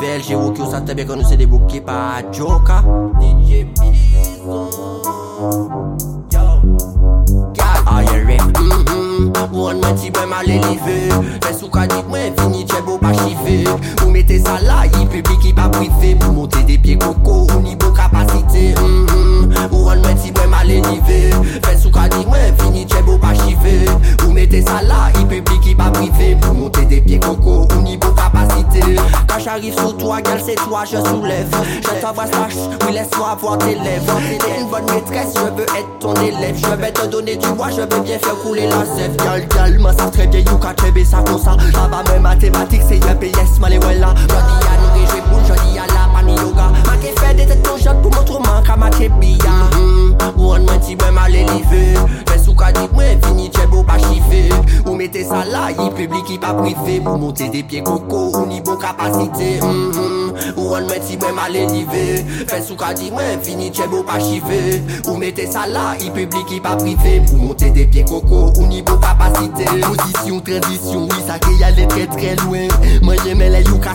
Velje wok yo sa tebe kon nou se de bouke pa joka. DJ Bison Aye rep, mwen mm-hmm. ti bè mal elive Mwen sou ka dit mwen vini tche bo pa chive j'arrive sur toi, gueule c'est toi je soulève. Je t'envoie slash, oui laisse-moi voir tes lèvres. T'es une bonne maîtresse, je veux être ton élève. Je vais te donner du bois, je veux bien faire couler la sève. Gal gal, moi ça très bien, you chebe ça comme ça. Là-bas même mathématiques, c'est un PS, malé voilà public, y pas privé Pour monter des pieds coco, au niveau capacité mm-hmm. Ou one man ti ben mal élevé Fais sous dit, moi fini, t'es beau pas chiffé Ou mettez ça là, y public, y pas privé Pour monter des pieds coco, au niveau capacité. Position, transition, oui ça qui aller très très loin. Moi j'aimais les yuka,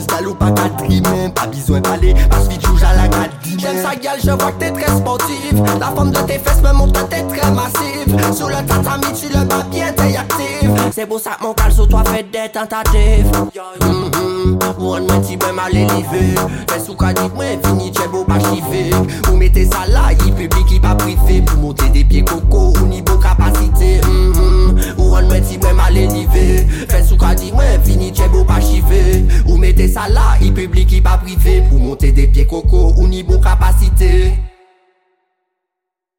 Cardio, endurance, galop, pas quatrième Pas besoin d'aller, parce que tu à la garde J'aime ça gal, je vois que t'es très sportive. La forme de tes fesses me montre que t'es très massive. Sur le tatami, tu le bas bien, t'es active. C'est pour ça que mon cal sur toi fait des tentatives. Mm-hmm. One man ti ben mal élevé Fais sous ka dit moi fini t'es beau pas chiffé Ou mettez ça là, y public y pas privé Pour monter Ou mettez ça là, y public y pas privé Pour monter des pieds coco au niveau capacité